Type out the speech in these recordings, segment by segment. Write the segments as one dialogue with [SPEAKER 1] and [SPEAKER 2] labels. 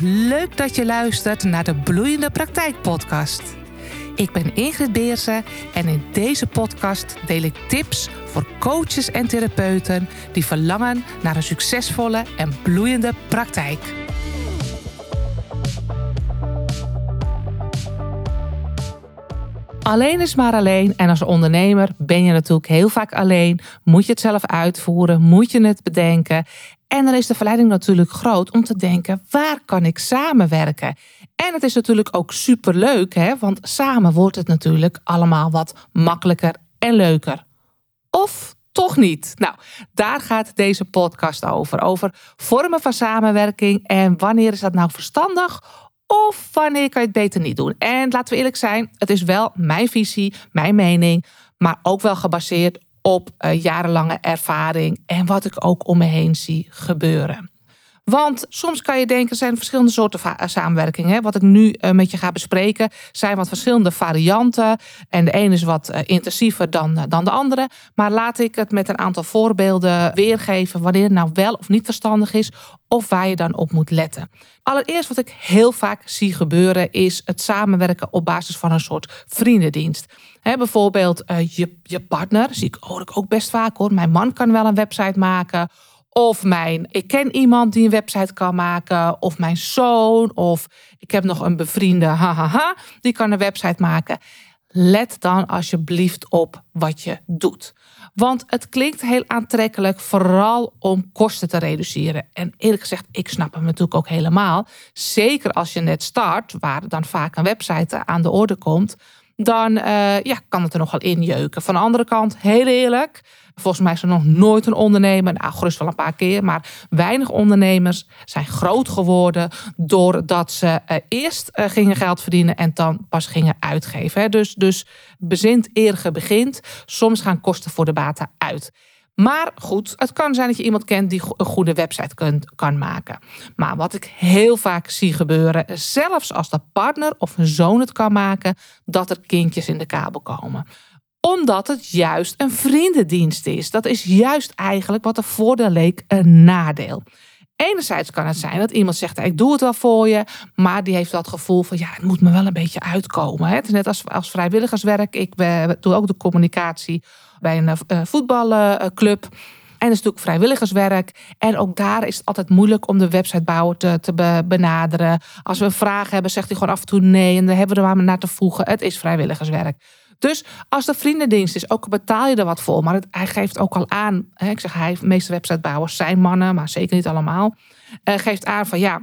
[SPEAKER 1] Leuk dat je luistert naar de Bloeiende Praktijk Podcast. Ik ben Ingrid Beersen en in deze podcast deel ik tips voor coaches en therapeuten die verlangen naar een succesvolle en bloeiende praktijk. Alleen is maar alleen. En als ondernemer ben je natuurlijk heel vaak alleen. Moet je het zelf uitvoeren? Moet je het bedenken? En dan is de verleiding natuurlijk groot om te denken: waar kan ik samenwerken? En het is natuurlijk ook superleuk, hè? want samen wordt het natuurlijk allemaal wat makkelijker en leuker. Of toch niet? Nou, daar gaat deze podcast over. Over vormen van samenwerking en wanneer is dat nou verstandig of wanneer kan je het beter niet doen? En laten we eerlijk zijn, het is wel mijn visie, mijn mening, maar ook wel gebaseerd op uh, jarenlange ervaring en wat ik ook om me heen zie gebeuren. Want soms kan je denken, er zijn verschillende soorten eh, samenwerkingen. Wat ik nu eh, met je ga bespreken, zijn wat verschillende varianten. En de ene is wat intensiever dan, dan de andere. Maar laat ik het met een aantal voorbeelden weergeven wanneer het nou wel of niet verstandig is. Of waar je dan op moet letten. Allereerst wat ik heel vaak zie gebeuren is het samenwerken op basis van een soort vriendendienst. bijvoorbeeld je, je partner, zie ik, ik ook best vaak hoor. Mijn man kan wel een website maken. Of mijn, ik ken iemand die een website kan maken. Of mijn zoon. Of ik heb nog een bevriende, hahaha, die kan een website maken. Let dan alsjeblieft op wat je doet. Want het klinkt heel aantrekkelijk, vooral om kosten te reduceren. En eerlijk gezegd, ik snap hem natuurlijk ook helemaal. Zeker als je net start, waar dan vaak een website aan de orde komt dan uh, ja, kan het er nogal injeuken. Van de andere kant, heel eerlijk, volgens mij is er nog nooit een ondernemer, nou gerust wel een paar keer, maar weinig ondernemers zijn groot geworden doordat ze uh, eerst uh, gingen geld verdienen en dan pas gingen uitgeven. Dus, dus bezint eer begint. Soms gaan kosten voor de baten uit. Maar goed, het kan zijn dat je iemand kent die een goede website kunt, kan maken. Maar wat ik heel vaak zie gebeuren, zelfs als de partner of een zoon het kan maken, dat er kindjes in de kabel komen omdat het juist een vriendendienst is. Dat is juist eigenlijk wat er voordeel leek een nadeel. Enerzijds kan het zijn dat iemand zegt: Ik doe het wel voor je, maar die heeft dat gevoel van: Ja, het moet me wel een beetje uitkomen. Het is net als, als vrijwilligerswerk. Ik doe ook de communicatie bij een uh, voetbalclub. En dat is natuurlijk vrijwilligerswerk. En ook daar is het altijd moeilijk om de websitebouwer te, te benaderen. Als we een vraag hebben, zegt hij gewoon af en toe nee. En dan hebben we er maar naar te voegen. Het is vrijwilligerswerk. Dus als de vriendendienst is, ook betaal je er wat voor. Maar hij geeft ook al aan. Hè, ik zeg, hij, de meeste websitebouwers zijn mannen, maar zeker niet allemaal. Geeft aan van ja,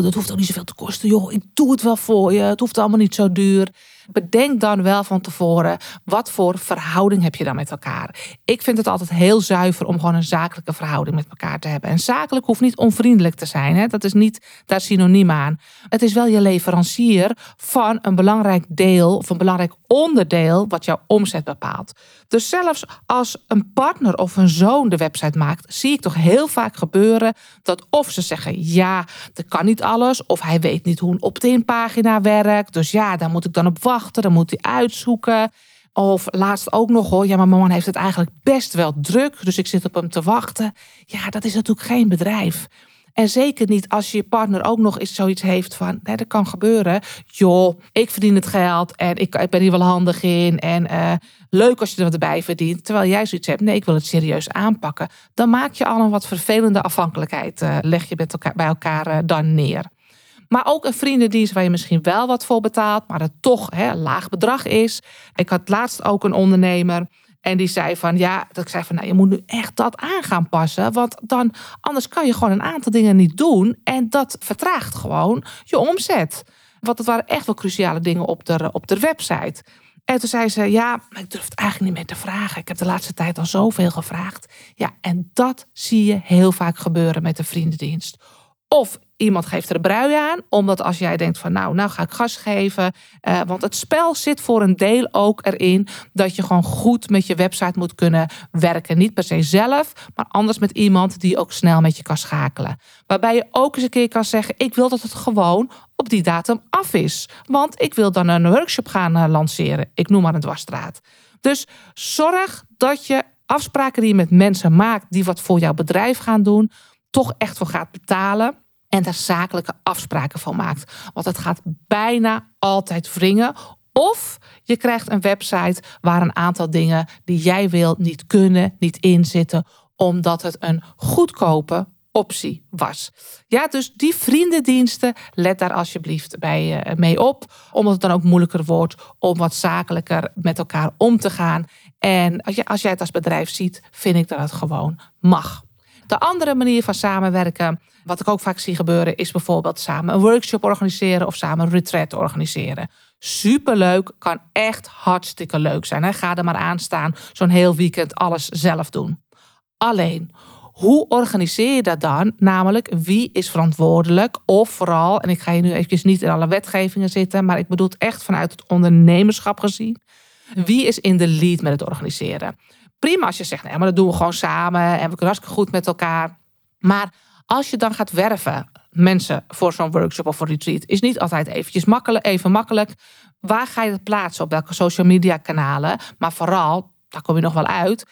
[SPEAKER 1] dat hoeft ook niet zoveel te kosten. Joh, ik doe het wel voor je. Het hoeft allemaal niet zo duur. Bedenk dan wel van tevoren wat voor verhouding heb je dan met elkaar. Ik vind het altijd heel zuiver om gewoon een zakelijke verhouding met elkaar te hebben. En zakelijk hoeft niet onvriendelijk te zijn. Hè? Dat is niet daar synoniem aan. Het is wel je leverancier van een belangrijk deel of een belangrijk onderdeel wat jouw omzet bepaalt. Dus zelfs als een partner of een zoon de website maakt, zie ik toch heel vaak gebeuren dat of ze zeggen ja, dat kan niet alles, of hij weet niet hoe een opt-in pagina werkt. Dus ja, daar moet ik dan op wachten dan moet hij uitzoeken. Of laatst ook nog hoor, ja, mijn man heeft het eigenlijk best wel druk, dus ik zit op hem te wachten. Ja, dat is natuurlijk geen bedrijf. En zeker niet als je partner ook nog eens zoiets heeft van, nee, dat kan gebeuren. Joh, ik verdien het geld en ik, ik ben hier wel handig in. En uh, leuk als je er wat bij verdient. Terwijl jij zoiets hebt, nee, ik wil het serieus aanpakken. Dan maak je al een wat vervelende afhankelijkheid, uh, leg je met elkaar, bij elkaar uh, dan neer. Maar ook een vriendendienst waar je misschien wel wat voor betaalt, maar het toch hè, een laag bedrag is. Ik had laatst ook een ondernemer. En die zei van ja, dat ik zei van nou, je moet nu echt dat aan gaan passen. Want dan anders kan je gewoon een aantal dingen niet doen. En dat vertraagt gewoon je omzet. Want het waren echt wel cruciale dingen op de, op de website. En toen zei ze, ja, maar ik durf het eigenlijk niet meer te vragen. Ik heb de laatste tijd al zoveel gevraagd. Ja, en dat zie je heel vaak gebeuren met de vriendendienst. Of iemand geeft er brui aan, omdat als jij denkt van nou, nou ga ik gas geven. Uh, want het spel zit voor een deel ook erin dat je gewoon goed met je website moet kunnen werken. Niet per se zelf, maar anders met iemand die ook snel met je kan schakelen. Waarbij je ook eens een keer kan zeggen, ik wil dat het gewoon op die datum af is. Want ik wil dan een workshop gaan uh, lanceren. Ik noem maar een dwarsstraat. Dus zorg dat je afspraken die je met mensen maakt die wat voor jouw bedrijf gaan doen, toch echt voor gaat betalen. En daar zakelijke afspraken van maakt. Want het gaat bijna altijd wringen. Of je krijgt een website waar een aantal dingen die jij wil niet kunnen, niet inzitten, omdat het een goedkope optie was. Ja, dus die vriendendiensten, let daar alsjeblieft bij uh, mee op. Omdat het dan ook moeilijker wordt om wat zakelijker met elkaar om te gaan. En als, als jij het als bedrijf ziet, vind ik dat het gewoon mag. De andere manier van samenwerken, wat ik ook vaak zie gebeuren, is bijvoorbeeld samen een workshop organiseren of samen een retreat organiseren. Superleuk, kan echt hartstikke leuk zijn. Hè? Ga er maar aan staan, zo'n heel weekend alles zelf doen. Alleen, hoe organiseer je dat dan? Namelijk, wie is verantwoordelijk? Of vooral, en ik ga hier nu eventjes niet in alle wetgevingen zitten, maar ik bedoel het echt vanuit het ondernemerschap gezien. Wie is in de lead met het organiseren? Prima als je zegt, nee, maar dat doen we gewoon samen en we kunnen hartstikke goed met elkaar. Maar als je dan gaat werven, mensen voor zo'n workshop of een retreat, is niet altijd eventjes makkelijk, even makkelijk. Waar ga je het plaatsen? Op welke social media kanalen? Maar vooral, daar kom je nog wel uit,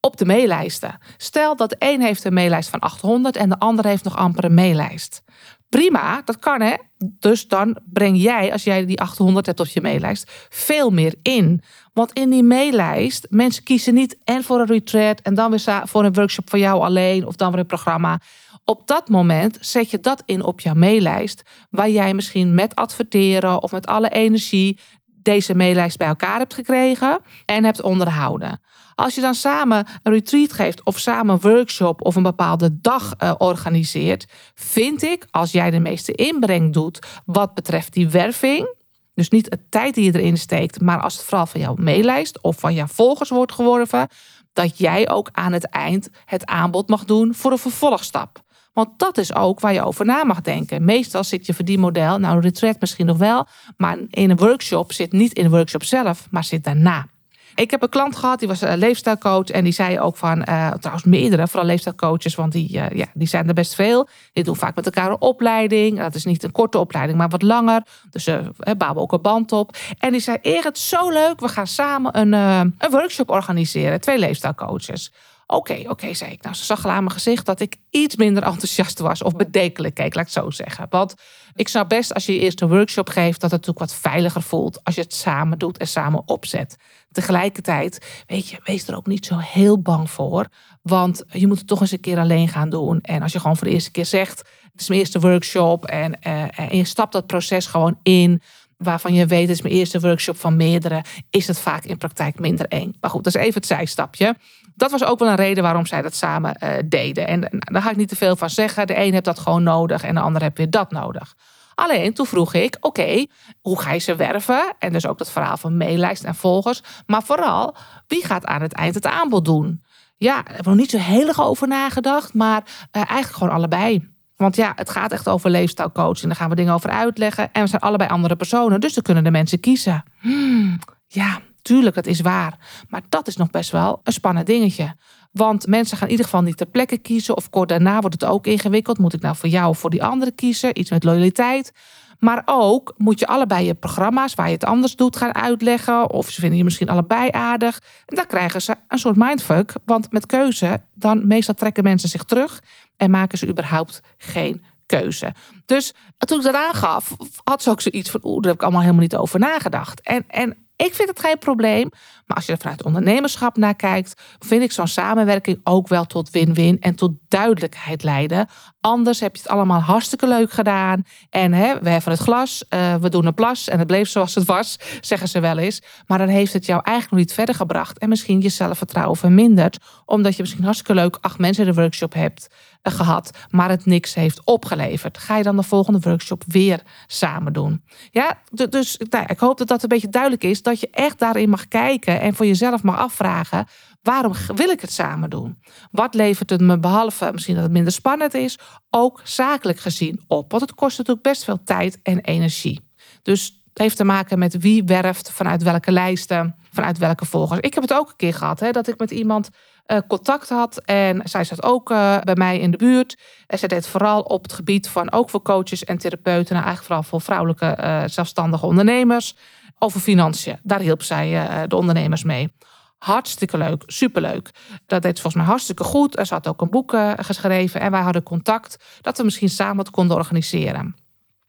[SPEAKER 1] op de meelijsten. Stel dat de een heeft een meelijst van 800 en de ander heeft nog amper een meelijst. Prima, dat kan hè. Dus dan breng jij, als jij die 800 hebt op je meelijst, veel meer in. Want in die meelijst, mensen kiezen niet en voor een retreat en dan weer voor een workshop van jou alleen of dan weer een programma. Op dat moment zet je dat in op jouw meelijst, waar jij misschien met adverteren of met alle energie deze meelijst bij elkaar hebt gekregen en hebt onderhouden. Als je dan samen een retreat geeft of samen een workshop of een bepaalde dag uh, organiseert, vind ik, als jij de meeste inbreng doet wat betreft die werving, dus niet de tijd die je erin steekt, maar als het vooral van jouw meelijst of van jouw volgers wordt geworven, dat jij ook aan het eind het aanbod mag doen voor een vervolgstap. Want dat is ook waar je over na mag denken. Meestal zit je verdienmodel, nou retreat misschien nog wel, maar in een workshop zit niet in de workshop zelf, maar zit daarna. Ik heb een klant gehad, die was een leefstijlcoach. En die zei ook van, uh, trouwens meerdere, vooral leefstijlcoaches. Want die, uh, ja, die zijn er best veel. Die doen vaak met elkaar een opleiding. Dat is niet een korte opleiding, maar wat langer. Dus ze uh, bouwen ook een band op. En die zei, Erik, zo leuk. We gaan samen een, een workshop organiseren. Twee leefstijlcoaches. Oké, oké, zei ik. Nou, ze zag al aan mijn gezicht dat ik iets minder enthousiast was. Of bedenkelijk keek, laat ik het zo zeggen. Want ik snap best als je eerst een workshop geeft... dat het natuurlijk wat veiliger voelt als je het samen doet en samen opzet. Tegelijkertijd, weet je, wees er ook niet zo heel bang voor. Want je moet het toch eens een keer alleen gaan doen. En als je gewoon voor de eerste keer zegt... het is mijn eerste workshop en, uh, en je stapt dat proces gewoon in waarvan je weet, is mijn eerste workshop van meerdere, is het vaak in praktijk minder eng. Maar goed, dat is even het zijstapje. Dat was ook wel een reden waarom zij dat samen uh, deden. En daar ga ik niet te veel van zeggen. De een heeft dat gewoon nodig en de ander heeft weer dat nodig. Alleen toen vroeg ik, oké, hoe ga je ze werven? En dus ook dat verhaal van meelijst en volgers. Maar vooral, wie gaat aan het eind het aanbod doen? Ja, daar hebben we nog niet zo heel erg over nagedacht, maar uh, eigenlijk gewoon allebei. Want ja, het gaat echt over leefstijlcoaching. Daar gaan we dingen over uitleggen. En we zijn allebei andere personen, dus dan kunnen de mensen kiezen. Hmm, ja, tuurlijk, dat is waar. Maar dat is nog best wel een spannend dingetje. Want mensen gaan in ieder geval niet ter plekke kiezen. Of kort daarna wordt het ook ingewikkeld. Moet ik nou voor jou of voor die andere kiezen? Iets met loyaliteit. Maar ook moet je allebei je programma's waar je het anders doet gaan uitleggen. Of ze vinden je misschien allebei aardig. En dan krijgen ze een soort mindfuck. Want met keuze, dan meestal trekken mensen zich terug. En maken ze überhaupt geen keuze. Dus toen ik dat aangaf, had ze ook zoiets van... oeh, daar heb ik allemaal helemaal niet over nagedacht. En, en ik vind het geen probleem. Als je er vanuit ondernemerschap naar kijkt, vind ik zo'n samenwerking ook wel tot win-win en tot duidelijkheid leiden. Anders heb je het allemaal hartstikke leuk gedaan. En hè, we heffen het glas, uh, we doen een plas en het bleef zoals het was, zeggen ze wel eens. Maar dan heeft het jou eigenlijk niet verder gebracht. En misschien je zelfvertrouwen verminderd. Omdat je misschien hartstikke leuk acht mensen in de workshop hebt uh, gehad, maar het niks heeft opgeleverd. Ga je dan de volgende workshop weer samen doen? Ja, dus nou, ik hoop dat dat een beetje duidelijk is. Dat je echt daarin mag kijken en voor jezelf mag afvragen: waarom wil ik het samen doen? Wat levert het me behalve misschien dat het minder spannend is, ook zakelijk gezien op? Want het kost natuurlijk best veel tijd en energie. Dus het heeft te maken met wie werft, vanuit welke lijsten, vanuit welke volgers. Ik heb het ook een keer gehad, hè, dat ik met iemand uh, contact had. En zij zat ook uh, bij mij in de buurt. En zij deed vooral op het gebied van ook voor coaches en therapeuten. Nou, eigenlijk vooral voor vrouwelijke uh, zelfstandige ondernemers over financiën. Daar hielp zij uh, de ondernemers mee. Hartstikke leuk, superleuk. Dat deed volgens mij hartstikke goed. Er zat ook een boek uh, geschreven en wij hadden contact dat we misschien samen wat konden organiseren.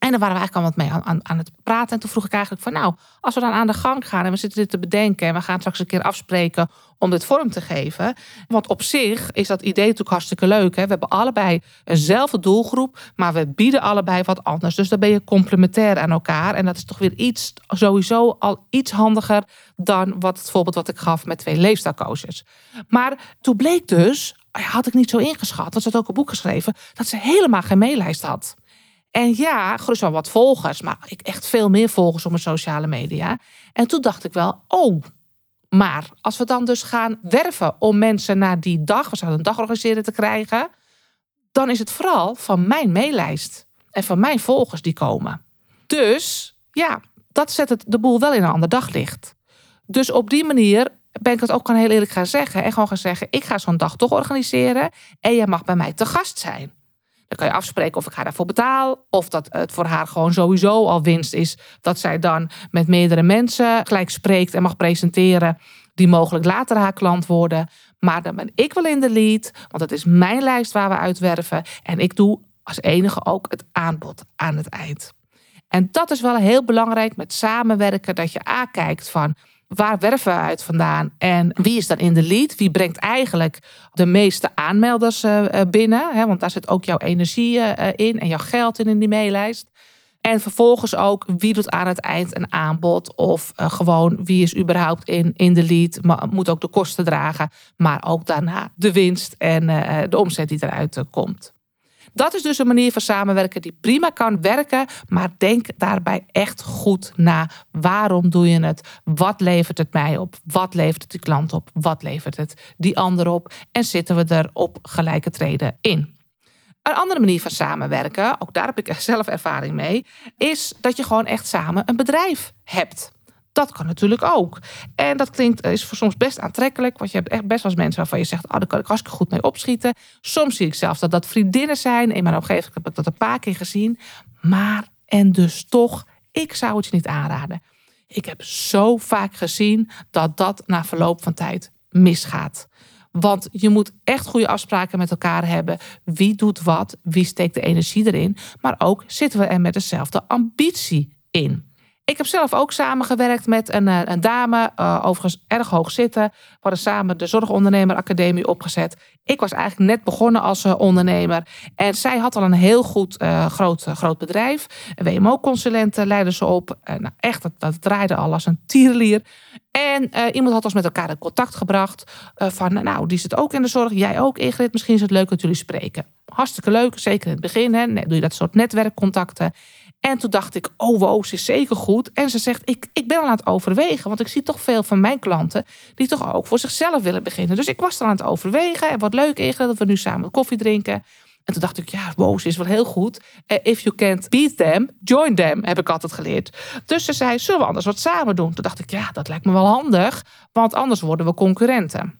[SPEAKER 1] En daar waren we eigenlijk al wat mee aan, aan, het praten. En toen vroeg ik eigenlijk van nou, als we dan aan de gang gaan en we zitten dit te bedenken en we gaan straks een keer afspreken om dit vorm te geven. Want op zich is dat idee natuurlijk hartstikke leuk. Hè? We hebben allebei eenzelfde doelgroep, maar we bieden allebei wat anders. Dus dan ben je complementair aan elkaar. En dat is toch weer iets, sowieso al iets handiger dan wat het voorbeeld wat ik gaf met twee leefstijlcoaches. Maar toen bleek dus, had ik niet zo ingeschat, want ze had ook een boek geschreven, dat ze helemaal geen maillijst had. En ja, gerust wel wat volgers, maar ik echt veel meer volgers op mijn sociale media. En toen dacht ik wel, oh, maar als we dan dus gaan werven om mensen naar die dag, we zouden een dag organiseren te krijgen, dan is het vooral van mijn maillijst en van mijn volgers die komen. Dus ja, dat zet het de boel wel in een ander daglicht. Dus op die manier ben ik het ook gewoon heel eerlijk gaan zeggen. En gewoon gaan zeggen, ik ga zo'n dag toch organiseren. En jij mag bij mij te gast zijn. Dan kan je afspreken of ik haar daarvoor betaal. Of dat het voor haar gewoon sowieso al winst is. Dat zij dan met meerdere mensen gelijk spreekt en mag presenteren. Die mogelijk later haar klant worden. Maar dan ben ik wel in de lead. Want het is mijn lijst waar we uitwerven. En ik doe als enige ook het aanbod aan het eind. En dat is wel heel belangrijk met samenwerken. Dat je aankijkt van waar werven we uit vandaan? En wie is dan in de lead? Wie brengt eigenlijk de meeste aanmelders eh, eh, binnen? Want daar zit ook jouw energie eh, in en jouw geld in in die maillijst. En vervolgens ook wie doet aan het eind een aanbod. Of gewoon wie is überhaupt in, in de lead. Maar moet ook de kosten dragen. Maar ook daarna de winst en de omzet die eruit komt. Dat is dus een manier van samenwerken die prima kan werken, maar denk daarbij echt goed na. Waarom doe je het? Wat levert het mij op? Wat levert het die klant op? Wat levert het die ander op? En zitten we er op gelijke treden in? Een andere manier van samenwerken, ook daar heb ik zelf ervaring mee, is dat je gewoon echt samen een bedrijf hebt. Dat kan natuurlijk ook. En dat klinkt, is voor soms best aantrekkelijk. Want je hebt echt best wel mensen waarvan je zegt... Oh, daar kan ik hartstikke goed mee opschieten. Soms zie ik zelfs dat dat vriendinnen zijn. In mijn omgeving heb ik dat een paar keer gezien. Maar, en dus toch, ik zou het je niet aanraden. Ik heb zo vaak gezien dat dat na verloop van tijd misgaat. Want je moet echt goede afspraken met elkaar hebben. Wie doet wat? Wie steekt de energie erin? Maar ook zitten we er met dezelfde ambitie in. Ik heb zelf ook samengewerkt met een, eh, een dame, uh, overigens erg hoog zitten. We hadden samen de Zorgondernemer Academie opgezet. Ik was eigenlijk net begonnen als uh, ondernemer. En zij had al een heel goed groot, groot bedrijf. WMO-consulenten leidde ze op. nou, echt, dat, dat draaide al als een tierlier. En iemand had ons met elkaar in contact gebracht. van, nou, die zit ook in de zorg. Jij ook, Ingrid. Misschien is het leuk dat jullie spreken. Hartstikke leuk, zeker in het begin. Hè. Doe je dat soort netwerkcontacten. En toen dacht ik, oh wow, ze is zeker goed. En ze zegt, ik, ik ben al aan het overwegen. Want ik zie toch veel van mijn klanten die toch ook voor zichzelf willen beginnen. Dus ik was er aan het overwegen. En wat leuk is dat we nu samen koffie drinken. En toen dacht ik, ja, wow, ze is wel heel goed. If you can't beat them, join them, heb ik altijd geleerd. Dus ze zei, zullen we anders wat samen doen? Toen dacht ik, ja, dat lijkt me wel handig. Want anders worden we concurrenten.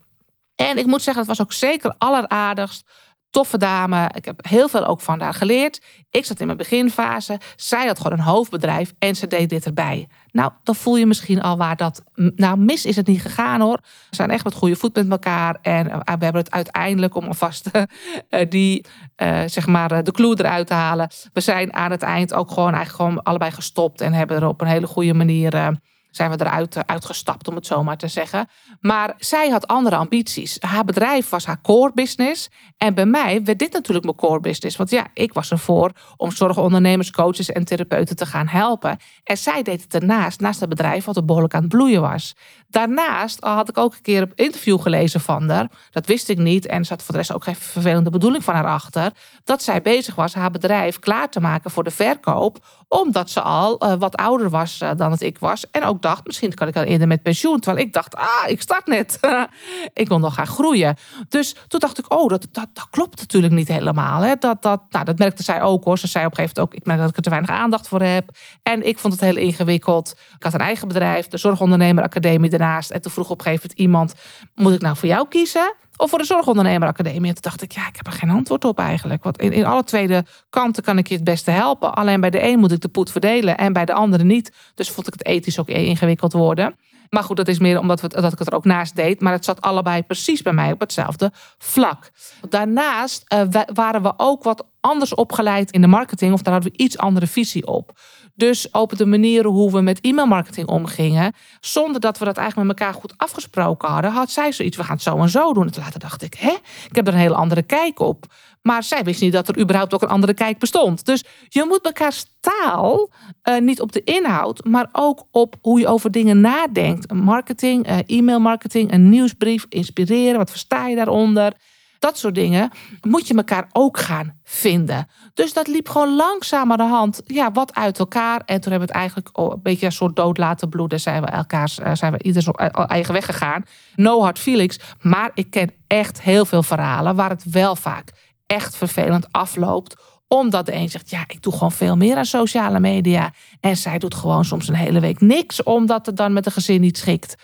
[SPEAKER 1] En ik moet zeggen, het was ook zeker alleraardigst toffe dame. Ik heb heel veel ook van haar geleerd. Ik zat in mijn beginfase. Zij had gewoon een hoofdbedrijf en ze deed dit erbij. Nou, dan voel je misschien al waar dat. Nou, mis is het niet gegaan hoor. We zijn echt met goede voet met elkaar. En eh, we hebben het uiteindelijk, om alvast uh, die, uh, zeg maar, de clue eruit te halen. We zijn aan het eind ook gewoon eigenlijk gewoon allebei gestopt. En hebben er op een hele goede manier zijn we eruit uh, uitgestapt, om het zo maar te zeggen. Maar zij had andere ambities. Haar bedrijf was haar core business. En bij mij werd dit natuurlijk mijn core business. Want ja, ik was ervoor om zorgondernemers, coaches en therapeuten te gaan helpen. En zij deed het ernaast, naast het bedrijf wat er behoorlijk aan het bloeien was. Daarnaast had ik ook een keer een interview gelezen van haar. Dat wist ik niet. En zat voor de rest ook geen vervelende bedoeling van haar achter. Dat zij bezig was haar bedrijf klaar te maken voor de verkoop. Omdat ze al uh, wat ouder was uh, dan het ik was. En ook dacht, misschien kan ik al eerder met pensioen. Terwijl ik dacht, ah, ik start net. ik wil nog gaan groeien. Dus toen dacht ik, oh, dat, dat, klopt natuurlijk niet helemaal. Hè. Dat, dat, nou, dat merkte zij ook hoor. Ze zei op een gegeven moment ook, ik merk dat ik er te weinig aandacht voor heb. En ik vond het heel ingewikkeld. Ik had een eigen bedrijf, de Zorgondernemer Academie daarnaast. En toen vroeg op een gegeven moment iemand, moet ik nou voor jou kiezen? Of voor de Zorgondernemeracademie. En toen dacht ik, ja, ik heb er geen antwoord op eigenlijk. Want in, in alle tweede kanten kan ik je het beste helpen. Alleen bij de een moet ik de poet verdelen en bij de andere niet. Dus vond ik het ethisch ook ingewikkeld worden. Maar goed, dat is meer omdat we, dat ik het er ook naast deed. Maar het zat allebei precies bij mij op hetzelfde vlak. Daarnaast uh, waren we ook wat anders opgeleid in de marketing. Of daar hadden we iets andere visie op. Dus op de manieren hoe we met e-mailmarketing omgingen, zonder dat we dat eigenlijk met elkaar goed afgesproken hadden, had zij zoiets, we gaan het zo en zo doen. En later dacht ik, hè, ik heb er een hele andere kijk op. Maar zij wist niet dat er überhaupt ook een andere kijk bestond. Dus je moet elkaar taal, uh, niet op de inhoud, maar ook op hoe je over dingen nadenkt. Marketing, uh, e-mailmarketing, een nieuwsbrief, inspireren, wat versta je daaronder? Dat soort dingen, moet je elkaar ook gaan vinden. Dus dat liep gewoon langzaam de hand, ja, wat uit elkaar. En toen hebben we het eigenlijk een beetje een soort dood laten bloeden. Zijn we elkaar, eh, zijn we ieder zo eigen weg gegaan. No hard feelings. Maar ik ken echt heel veel verhalen waar het wel vaak echt vervelend afloopt omdat de een zegt, ja, ik doe gewoon veel meer aan sociale media. En zij doet gewoon soms een hele week niks, omdat het dan met de gezin niet schikt.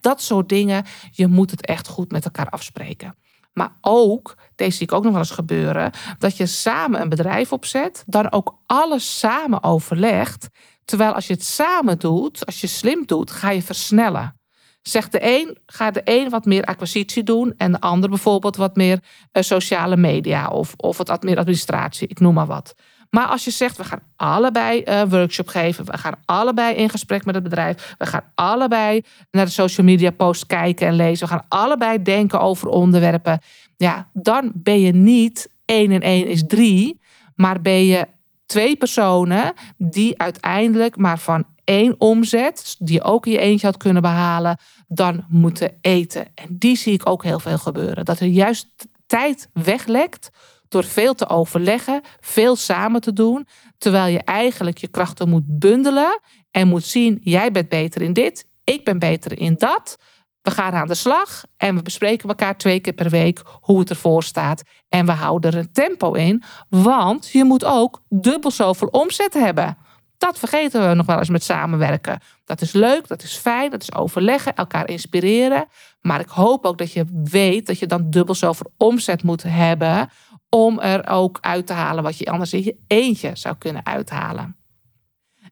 [SPEAKER 1] dat soort dingen, je moet het echt goed met elkaar afspreken. Maar ook, deze zie ik ook nog wel eens gebeuren, dat je samen een bedrijf opzet, dan ook alles samen overlegt. Terwijl als je het samen doet, als je slim doet, ga je versnellen. Zegt de een, gaat de een wat meer acquisitie doen en de ander bijvoorbeeld wat meer uh, sociale media of, of wat meer administratie, ik noem maar wat. Maar als je zegt, we gaan allebei een uh, workshop geven, we gaan allebei in gesprek met het bedrijf, we gaan allebei naar de social media post kijken en lezen, we gaan allebei denken over onderwerpen, ja, dan ben je niet 1 en 1 is 3, maar ben je twee personen die uiteindelijk maar van één omzet, die je ook in je eentje had kunnen behalen, dan moeten eten. En die zie ik ook heel veel gebeuren. Dat er juist tijd weglekt door veel te overleggen, veel samen te doen, terwijl je eigenlijk je krachten moet bundelen en moet zien: jij bent beter in dit, ik ben beter in dat. We gaan aan de slag en we bespreken elkaar twee keer per week hoe het ervoor staat. En we houden er een tempo in, want je moet ook dubbel zoveel omzet hebben. Dat vergeten we nog wel eens met samenwerken. Dat is leuk, dat is fijn, dat is overleggen, elkaar inspireren. Maar ik hoop ook dat je weet dat je dan dubbel zoveel omzet moet hebben om er ook uit te halen wat je anders in je eentje zou kunnen uithalen.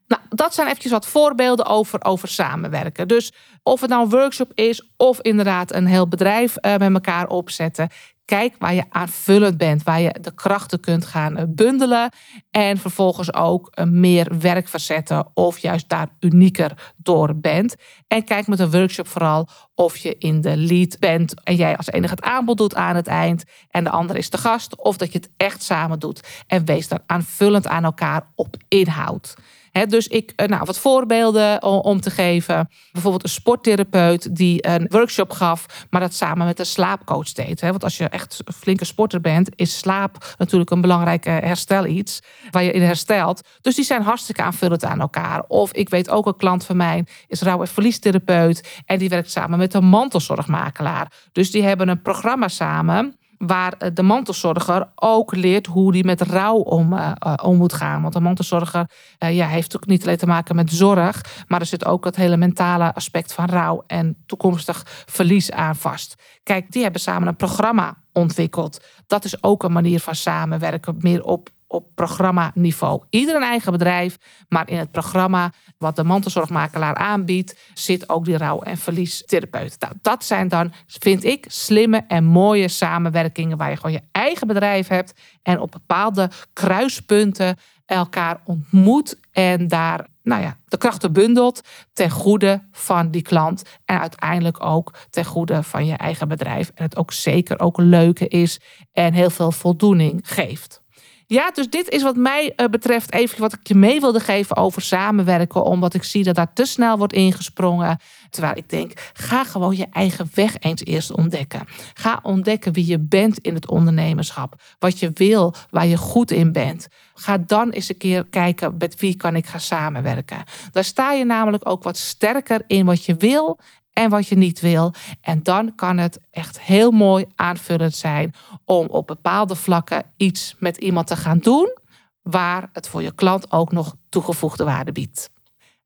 [SPEAKER 1] Nou, dat zijn eventjes wat voorbeelden over, over samenwerken. Dus of het nou een workshop is of inderdaad een heel bedrijf uh, met elkaar opzetten. Kijk waar je aanvullend bent, waar je de krachten kunt gaan eh, bundelen. En vervolgens ook eh, meer werk verzetten of juist daar unieker door bent. En kijk met een workshop vooral of je in de lead bent en jij als enige het aanbod doet aan het eind en de ander is de gast of dat je het echt samen doet. En wees dan aanvullend aan elkaar op inhoud dus ik, eh, nou, wat voorbeelden om te geven. Bijvoorbeeld een sporttherapeut die een workshop gaf, maar dat samen met een slaapcoach deed. Want als je echt een flinke sporter bent, is slaap natuurlijk een belangrijk herstel iets waar je in herstelt. Dus die zijn hartstikke aanvullend aan elkaar. Of ik weet ook een klant van mij is rouw- en verliestherapeut en die werkt samen met een mantelzorgmakelaar. Dus die hebben een programma samen waar eh, de mantelzorger ook leert hoe die met rouw om, uh, om moet gaan. Want de mantelzorger ja, heeft ook niet alleen te maken met zorg, maar er zit ook het hele mentale aspect van rouw en toekomstig verlies aan vast. Kijk, die hebben samen een programma ontwikkeld. Dat is ook een manier van samenwerken, meer op op programmaniveau. Ieder een eigen bedrijf, maar in het programma wat de mantelzorgmakelaar aanbiedt, zit ook die rouw- en verliestherapeut. Nou, dat zijn dan, vind ik, slimme en mooie samenwerkingen waar je gewoon je eigen bedrijf hebt en op bepaalde kruispunten elkaar ontmoet en daar nou ja, de krachten bundelt ten goede van die klant en uiteindelijk ook ten goede van je eigen bedrijf. En het ook zeker ook leuke is en heel veel voldoening geeft. Ja, dus dit is wat mij eh, betreft even wat ik je mee wilde geven over samenwerken. Omdat ik zie dat daar te snel wordt ingesprongen. Terwijl ik denk, ga gewoon je eigen weg eens eerst ontdekken. Ga ontdekken wie je bent in het ondernemerschap. Wat je wil, waar je goed in bent. Ga dan eens een keer kijken met wie kan ik gaan samenwerken. Daar sta je namelijk ook wat sterker in wat je wil en wat je niet wil. En dan kan het echt heel mooi aanvullend zijn om op bepaalde vlakken iets met iemand te gaan doen waar het voor je klant ook nog toegevoegde waarde biedt.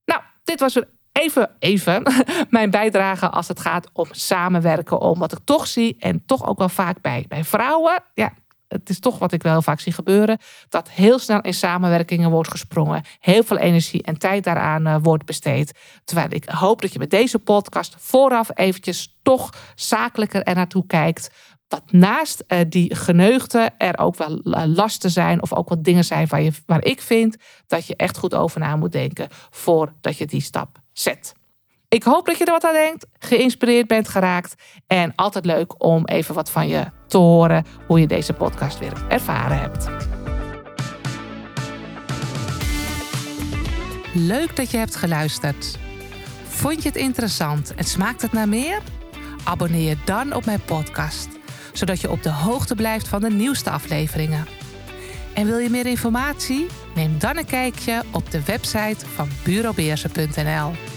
[SPEAKER 1] Nou, dit was even, even mijn bijdrage als het gaat om samenwerken. Om wat ik toch zie en toch ook wel vaak bij, bij vrouwen. Ja, het is toch wat ik wel vaak zie gebeuren. Dat heel snel in samenwerkingen wordt gesprongen. Heel veel energie en tijd daaraan uh, wordt besteed. Terwijl ik hoop dat je met deze podcast vooraf eventjes toch zakelijker er naartoe kijkt. Dat naast uh, die geneugten er ook wel uh, lasten zijn. Of ook wat dingen zijn waar, je, waar ik vind dat je echt goed over na moet denken. Voordat je die stap zet. Ik hoop dat je er wat aan denkt, geïnspireerd bent geraakt. En altijd leuk om even wat van je te horen hoe je deze podcast weer ervaren hebt. Leuk dat je hebt geluisterd. Vond je het interessant en smaakt het naar meer? Abonneer je dan op mijn podcast, zodat je op de hoogte blijft van de nieuwste afleveringen. En wil je meer informatie? Neem dan een kijkje op de website van bureaubeersen.nl.